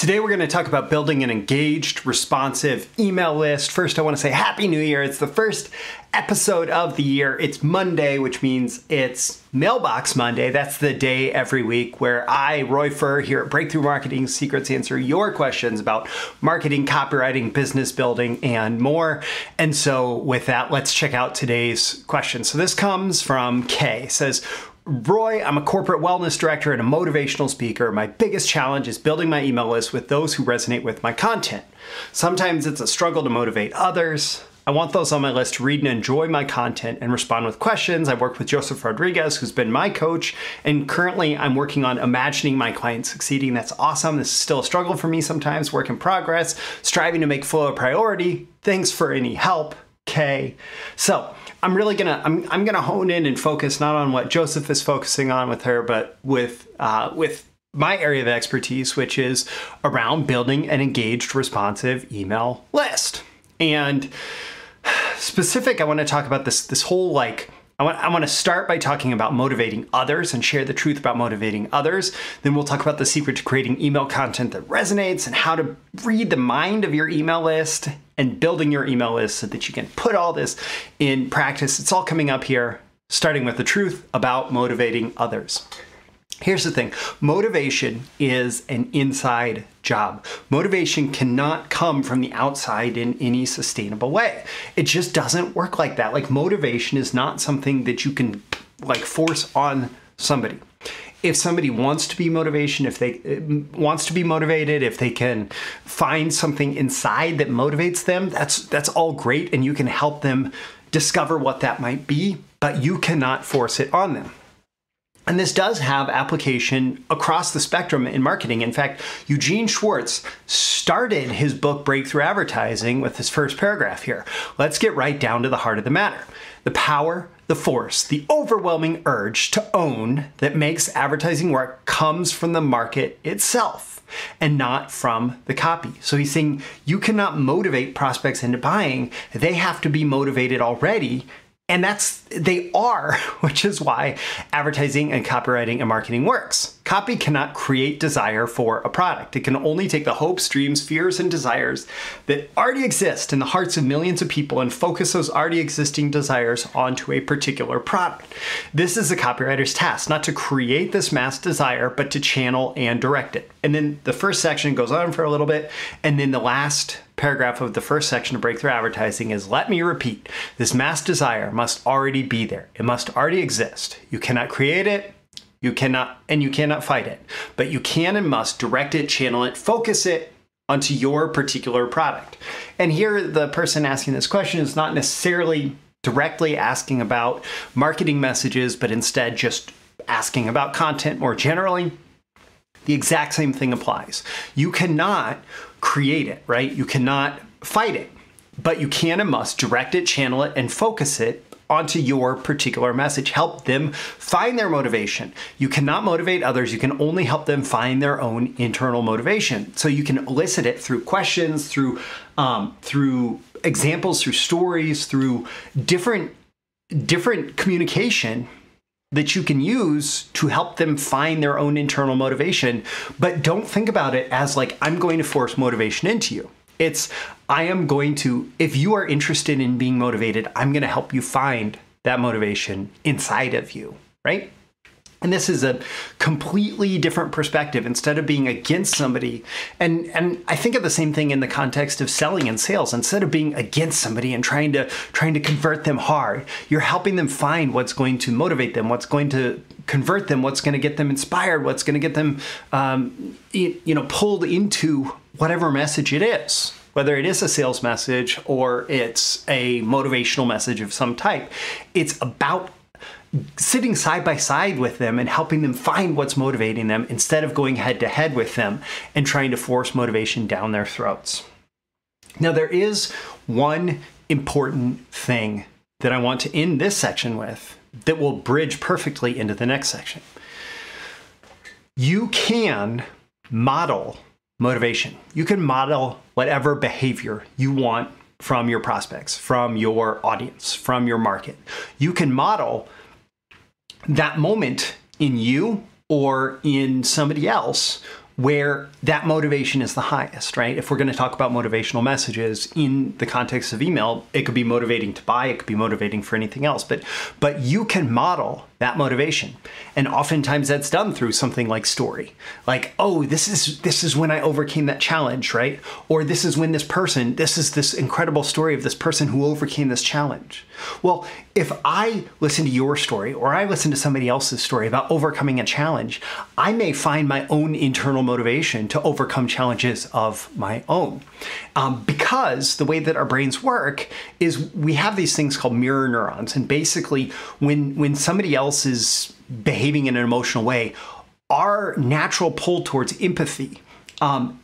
Today, we're going to talk about building an engaged, responsive email list. First, I want to say Happy New Year. It's the first episode of the year. It's Monday, which means it's Mailbox Monday. That's the day every week where I, Roy Furr, here at Breakthrough Marketing Secrets, answer your questions about marketing, copywriting, business building, and more. And so, with that, let's check out today's question. So, this comes from Kay. It says, Roy, I'm a corporate wellness director and a motivational speaker. My biggest challenge is building my email list with those who resonate with my content. Sometimes it's a struggle to motivate others. I want those on my list to read and enjoy my content and respond with questions. I've worked with Joseph Rodriguez, who's been my coach, and currently I'm working on imagining my clients succeeding. That's awesome. This is still a struggle for me sometimes, work in progress, striving to make flow a priority. Thanks for any help. Okay. So I'm really gonna I'm I'm gonna hone in and focus not on what Joseph is focusing on with her, but with uh, with my area of expertise, which is around building an engaged, responsive email list. And specific, I want to talk about this this whole like I want, I want to start by talking about motivating others and share the truth about motivating others. Then we'll talk about the secret to creating email content that resonates and how to read the mind of your email list and building your email list so that you can put all this in practice. It's all coming up here, starting with the truth about motivating others. Here's the thing motivation is an inside job. Motivation cannot come from the outside in any sustainable way. It just doesn't work like that. Like, motivation is not something that you can like force on somebody. If somebody wants to be motivation, if they uh, wants to be motivated, if they can find something inside that motivates them, that's that's all great and you can help them discover what that might be, but you cannot force it on them. And this does have application across the spectrum in marketing. In fact, Eugene Schwartz started his book Breakthrough Advertising with his first paragraph here. Let's get right down to the heart of the matter. The power, the force, the overwhelming urge to own that makes advertising work comes from the market itself and not from the copy. So he's saying you cannot motivate prospects into buying, they have to be motivated already and that's, they are, which is why advertising and copywriting and marketing works. Copy cannot create desire for a product. It can only take the hopes, dreams, fears, and desires that already exist in the hearts of millions of people and focus those already existing desires onto a particular product. This is the copywriter's task, not to create this mass desire, but to channel and direct it. And then the first section goes on for a little bit, and then the last paragraph of the first section of Breakthrough Advertising is let me repeat this mass desire must already be there. It must already exist. You cannot create it, you cannot, and you cannot fight it, but you can and must direct it, channel it, focus it onto your particular product. And here, the person asking this question is not necessarily directly asking about marketing messages, but instead just asking about content more generally. The exact same thing applies. You cannot create it, right? You cannot fight it, but you can and must direct it, channel it, and focus it onto your particular message. Help them find their motivation. You cannot motivate others, you can only help them find their own internal motivation. So you can elicit it through questions, through um, through examples, through stories, through different different communication that you can use to help them find their own internal motivation. But don't think about it as like, I'm going to force motivation into you. It's, I am going to, if you are interested in being motivated, I'm going to help you find that motivation inside of you, right? And this is a completely different perspective instead of being against somebody. And and I think of the same thing in the context of selling and sales. Instead of being against somebody and trying to trying to convert them hard, you're helping them find what's going to motivate them, what's going to convert them, what's going to get them inspired, what's going to get them um, you know pulled into whatever message it is whether it is a sales message or it's a motivational message of some type. It's about sitting side by side with them and helping them find what's motivating them instead of going head to head with them and trying to force motivation down their throats. Now, there is one important thing that I want to end this section with that will bridge perfectly into the next section. You can model motivation. You can model whatever behavior you want from your prospects, from your audience, from your market. You can model that moment in you or in somebody else where that motivation is the highest, right? If we're going to talk about motivational messages in the context of email, it could be motivating to buy, it could be motivating for anything else, but but you can model that motivation. And oftentimes that's done through something like story. Like, oh, this is this is when I overcame that challenge, right? Or this is when this person, this is this incredible story of this person who overcame this challenge. Well, if I listen to your story or I listen to somebody else's story about overcoming a challenge, I may find my own internal motivation to overcome challenges of my own. Um, because the way that our brains work is we have these things called mirror neurons. And basically, when, when somebody else is behaving in an emotional way, our natural pull towards empathy um,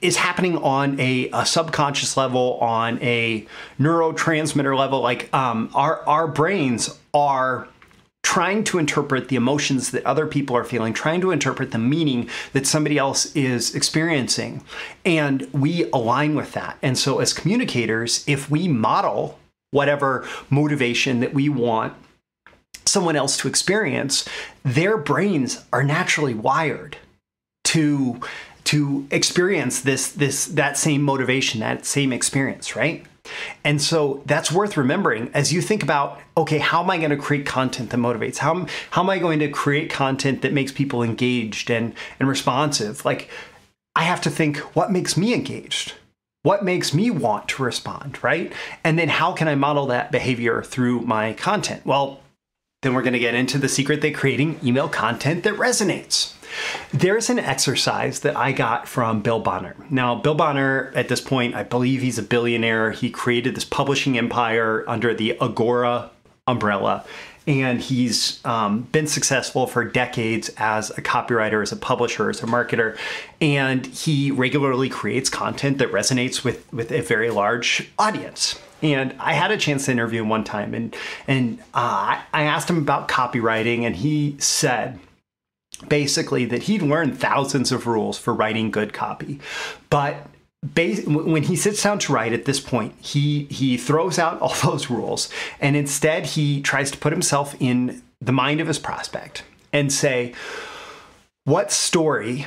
is happening on a, a, subconscious level, on a neurotransmitter level. Like um, our our brains are trying to interpret the emotions that other people are feeling, trying to interpret the meaning that somebody else is experiencing, and we align with that. And so, as communicators, if we model whatever motivation that we want someone else to experience, their brains are naturally wired to to experience this this that same motivation, that same experience, right? And so that's worth remembering as you think about okay, how am I going to create content that motivates? How, how am I going to create content that makes people engaged and, and responsive? Like, I have to think what makes me engaged? What makes me want to respond, right? And then how can I model that behavior through my content? Well, then we're going to get into the secret that creating email content that resonates. There's an exercise that I got from Bill Bonner. Now, Bill Bonner, at this point, I believe he's a billionaire. He created this publishing empire under the Agora umbrella, and he's um, been successful for decades as a copywriter, as a publisher, as a marketer, and he regularly creates content that resonates with with a very large audience. And I had a chance to interview him one time, and and uh, I asked him about copywriting, and he said basically that he'd learned thousands of rules for writing good copy, but when he sits down to write at this point, he he throws out all those rules and instead he tries to put himself in the mind of his prospect and say, what story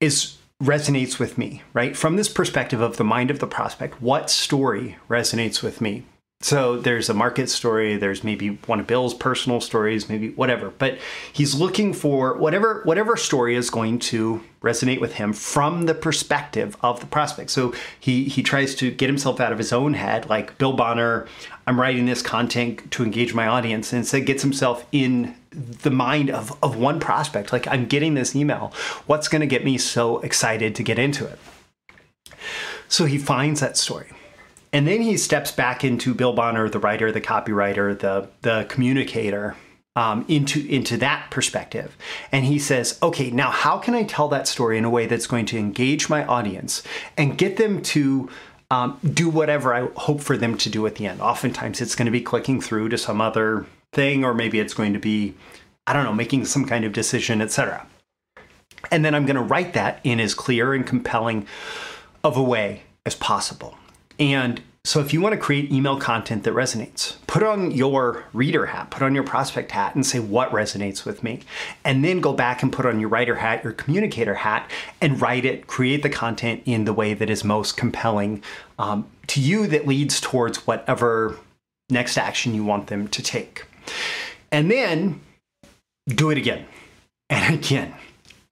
is resonates with me, right? From this perspective of the mind of the prospect, what story resonates with me? So there's a market story, there's maybe one of Bill's personal stories, maybe whatever. But he's looking for whatever whatever story is going to resonate with him from the perspective of the prospect. So he he tries to get himself out of his own head, like Bill Bonner, I'm writing this content to engage my audience, and instead gets himself in the mind of, of one prospect. Like I'm getting this email. What's gonna get me so excited to get into it? So he finds that story and then he steps back into Bill Bonner, the writer, the copywriter, the the communicator, um, into into that perspective, and he says, "Okay, now how can I tell that story in a way that's going to engage my audience and get them to um, do whatever I hope for them to do at the end? Oftentimes, it's going to be clicking through to some other thing, or maybe it's going to be, I don't know, making some kind of decision, etc. And then I'm going to write that in as clear and compelling of a way as possible." And so if you want to create email content that resonates, put on your reader hat, put on your prospect hat and say what resonates with me. And then go back and put on your writer hat, your communicator hat, and write it, create the content in the way that is most compelling um, to you that leads towards whatever next action you want them to take. And then do it again and again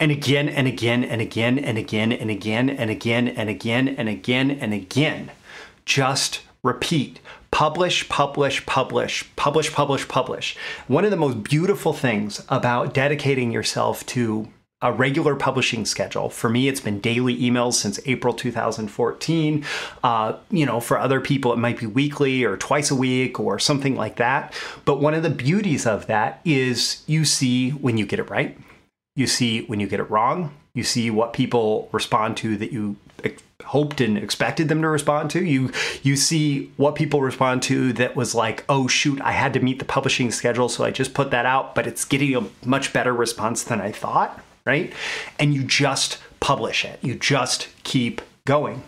and again and again and again and again and again and again and again and again and again just repeat. Publish, publish, publish, publish, publish, publish. One of the most beautiful things about dedicating yourself to a regular publishing schedule. For me, it's been daily emails since April 2014. Uh, you know, for other people, it might be weekly or twice a week or something like that. But one of the beauties of that is you see when you get it right, you see when you get it wrong, you see what people respond to that you hoped and expected them to respond to. You you see what people respond to that was like, "Oh shoot, I had to meet the publishing schedule, so I just put that out, but it's getting a much better response than I thought." Right? And you just publish it. You just keep going.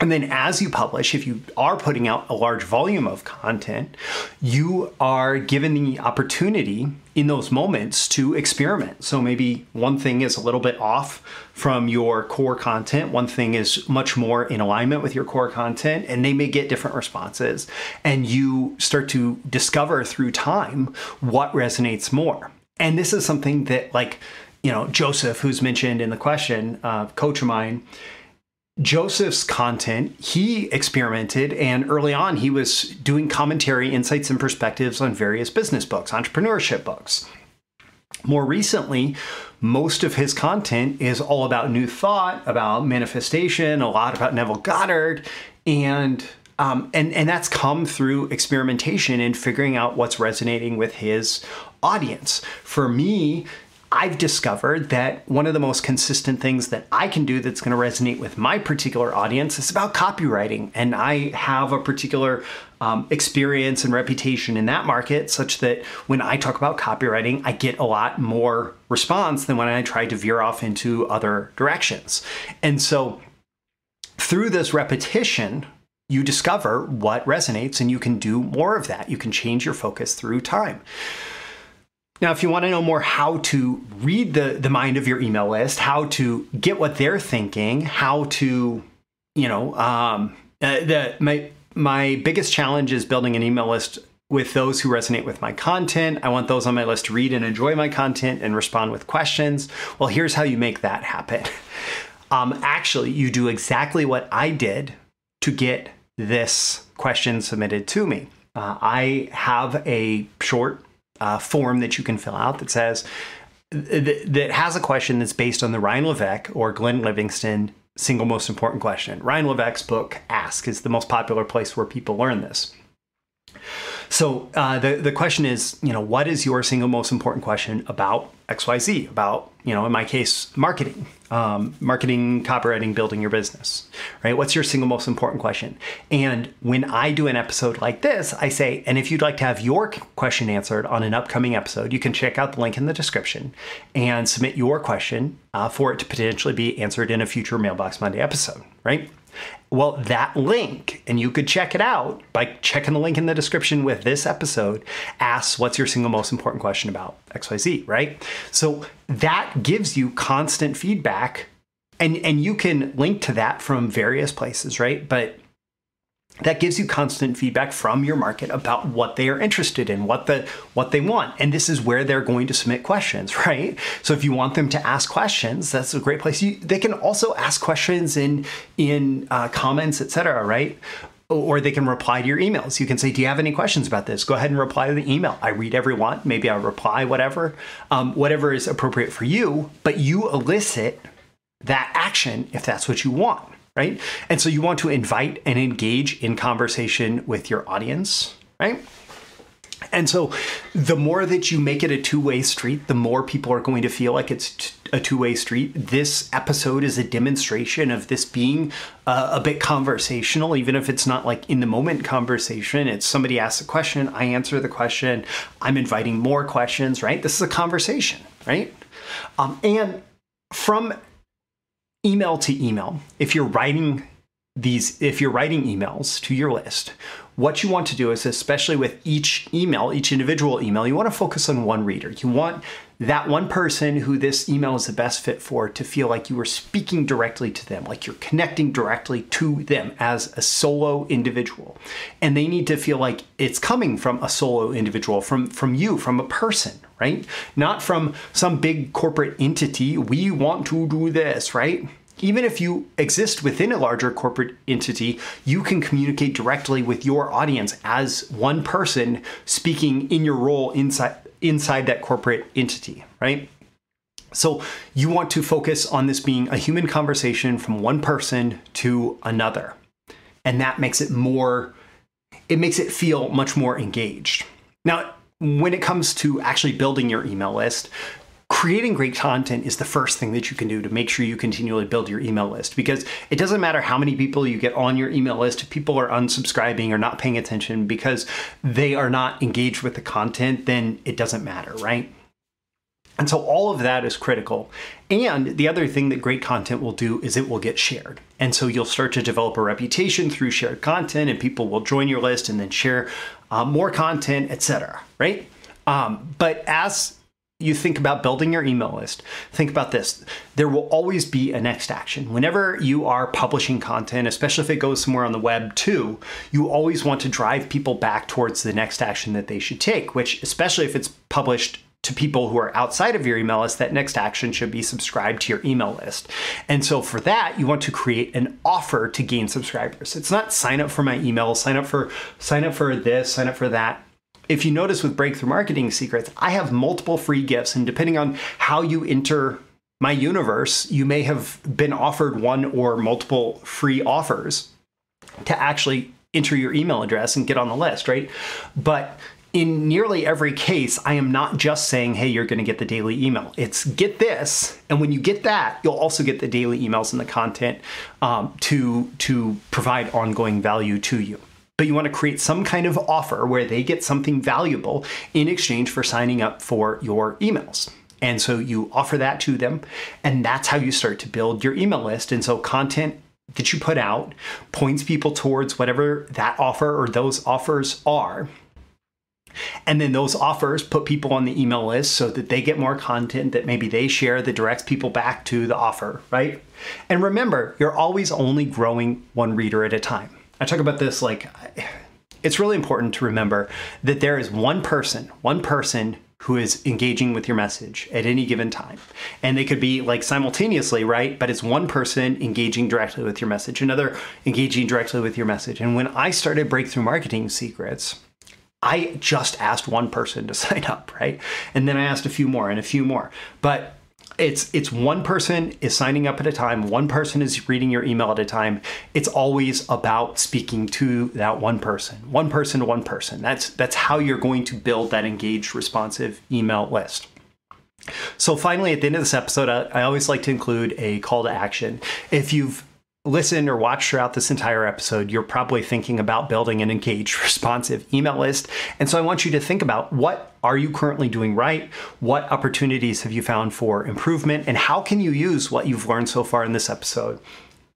And then as you publish, if you are putting out a large volume of content, you are given the opportunity in those moments to experiment. So maybe one thing is a little bit off from your core content, one thing is much more in alignment with your core content, and they may get different responses. And you start to discover through time what resonates more. And this is something that, like, you know, Joseph, who's mentioned in the question, uh, coach of mine, Joseph's content, he experimented, and early on, he was doing commentary, insights, and perspectives on various business books, entrepreneurship books. More recently, most of his content is all about new thought, about manifestation, a lot about Neville Goddard, and um, and and that's come through experimentation and figuring out what's resonating with his audience. For me, I've discovered that one of the most consistent things that I can do that's going to resonate with my particular audience is about copywriting. And I have a particular um, experience and reputation in that market, such that when I talk about copywriting, I get a lot more response than when I try to veer off into other directions. And so through this repetition, you discover what resonates and you can do more of that. You can change your focus through time. Now, if you want to know more how to read the, the mind of your email list, how to get what they're thinking, how to, you know, um, uh, the my my biggest challenge is building an email list with those who resonate with my content. I want those on my list to read and enjoy my content and respond with questions. Well, here's how you make that happen. Um, actually, you do exactly what I did to get this question submitted to me. Uh, I have a short uh, form that you can fill out that says that has a question that's based on the Ryan Levesque or Glenn Livingston single most important question. Ryan Levesque's book Ask is the most popular place where people learn this. So uh, the the question is, you know, what is your single most important question about X Y Z? About you know, in my case, marketing, um, marketing, copywriting, building your business, right? What's your single most important question? And when I do an episode like this, I say, and if you'd like to have your question answered on an upcoming episode, you can check out the link in the description and submit your question uh, for it to potentially be answered in a future Mailbox Monday episode, right? Well, that link, and you could check it out by checking the link in the description with this episode, asks what's your single most important question about XYZ, right? So that gives you constant feedback. And, and you can link to that from various places, right? But that gives you constant feedback from your market about what they are interested in what the what they want and this is where they're going to submit questions right so if you want them to ask questions that's a great place you, they can also ask questions in in uh, comments etc right or they can reply to your emails. You can say, Do you have any questions about this? Go ahead and reply to the email. I read every one. Maybe I'll reply, whatever, um, whatever is appropriate for you, but you elicit that action if that's what you want right? And so you want to invite and engage in conversation with your audience, right? And so the more that you make it a two way street, the more people are going to feel like it's a two way street. This episode is a demonstration of this being uh, a bit conversational, even if it's not like in the moment conversation. It's somebody asks a question, I answer the question, I'm inviting more questions, right? This is a conversation, right? Um, and from email to email, if you're writing these, if you're writing emails to your list, what you want to do is, especially with each email, each individual email, you want to focus on one reader. You want that one person who this email is the best fit for to feel like you are speaking directly to them, like you're connecting directly to them as a solo individual. And they need to feel like it's coming from a solo individual, from, from you, from a person, right? Not from some big corporate entity. We want to do this, right? Even if you exist within a larger corporate entity, you can communicate directly with your audience as one person speaking in your role inside inside that corporate entity, right? So you want to focus on this being a human conversation from one person to another. And that makes it more, it makes it feel much more engaged. Now, when it comes to actually building your email list, creating great content is the first thing that you can do to make sure you continually build your email list because it doesn't matter how many people you get on your email list if people are unsubscribing or not paying attention because they are not engaged with the content then it doesn't matter right And so all of that is critical. And the other thing that great content will do is it will get shared. And so you'll start to develop a reputation through shared content, and people will join your list and then share uh, more content, etc. Right? Um, but as you think about building your email list, think about this. There will always be a next action. Whenever you are publishing content, especially if it goes somewhere on the web too, you always want to drive people back towards the next action that they should take, which, especially if it's published to people who are outside of your email list, that next action should be subscribe to your email list. And so for that, you want to create an offer to gain subscribers. It's not sign up for my email, sign up for sign up for this, sign up for that. If you notice with Breakthrough Marketing Secrets, I have multiple free gifts and depending on how you enter my universe, you may have been offered one or multiple free offers to actually enter your email address and get on the list, right? But in nearly every case, I am not just saying, hey, you're going to get the daily email. It's get this, and when you get that, you'll also get the daily emails and the content um, to, to provide ongoing value to you. But you want to create some kind of offer where they get something valuable in exchange for signing up for your emails. And so you offer that to them, and that's how you start to build your email list. And so content that you put out points people towards whatever that offer or those offers are and then those offers put people on the email list so that they get more content that maybe they share that directs people back to the offer, right? And remember, you're always only growing one reader at a time. I talk about this like it's really important to remember that there is one person, one person who is engaging with your message at any given time. And they could be like simultaneously, right? But it's one person engaging directly with your message, another engaging directly with your message. And when I started Breakthrough Marketing Secrets, I just asked one person to sign up, right? And then I asked a few more and a few more. But it's it's one person is signing up at a time, one person is reading your email at a time. It's always about speaking to that one person. One person to one person. That's that's how you're going to build that engaged responsive email list. So finally at the end of this episode I, I always like to include a call to action. If you've listen or watch throughout this entire episode, you're probably thinking about building an engaged, responsive email list. And so I want you to think about what are you currently doing right? What opportunities have you found for improvement? And how can you use what you've learned so far in this episode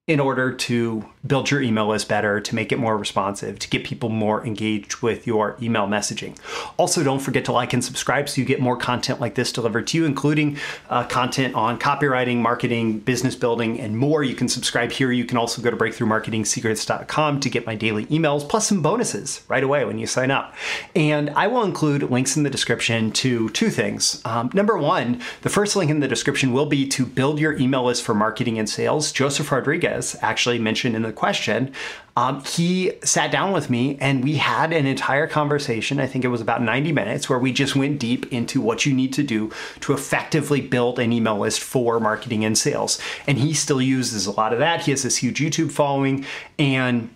in order to build your email list better, to make it more responsive, to get people more engaged with your email messaging. Also, don't forget to like and subscribe so you get more content like this delivered to you, including uh, content on copywriting, marketing, business building, and more. You can subscribe here. You can also go to breakthroughmarketingsecrets.com to get my daily emails, plus some bonuses right away when you sign up. And I will include links in the description to two things. Um, number one, the first link in the description will be to build your email list for marketing and sales. Joseph Rodriguez actually mentioned in the question, um, he sat down with me and we had an entire conversation. I think it was about 90 minutes where we just went deep into what you need to do to effectively build an email list for marketing and sales. And he still uses a lot of that. He has this huge YouTube following and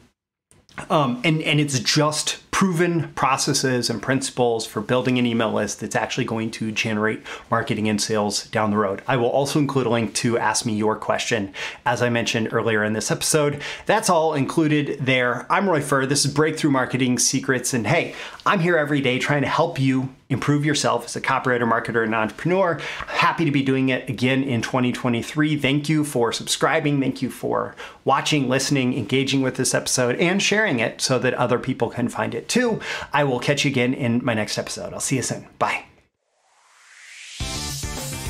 um, and and it's just proven processes and principles for building an email list that's actually going to generate marketing and sales down the road. I will also include a link to ask me your question, as I mentioned earlier in this episode. That's all included there. I'm Roy Furr. This is Breakthrough Marketing Secrets. And hey, I'm here every day trying to help you improve yourself as a copywriter, marketer, and entrepreneur. Happy to be doing it again in 2023. Thank you for subscribing. Thank you for watching, listening, engaging with this episode, and sharing it so that other people can find it too. I will catch you again in my next episode. I'll see you soon. Bye.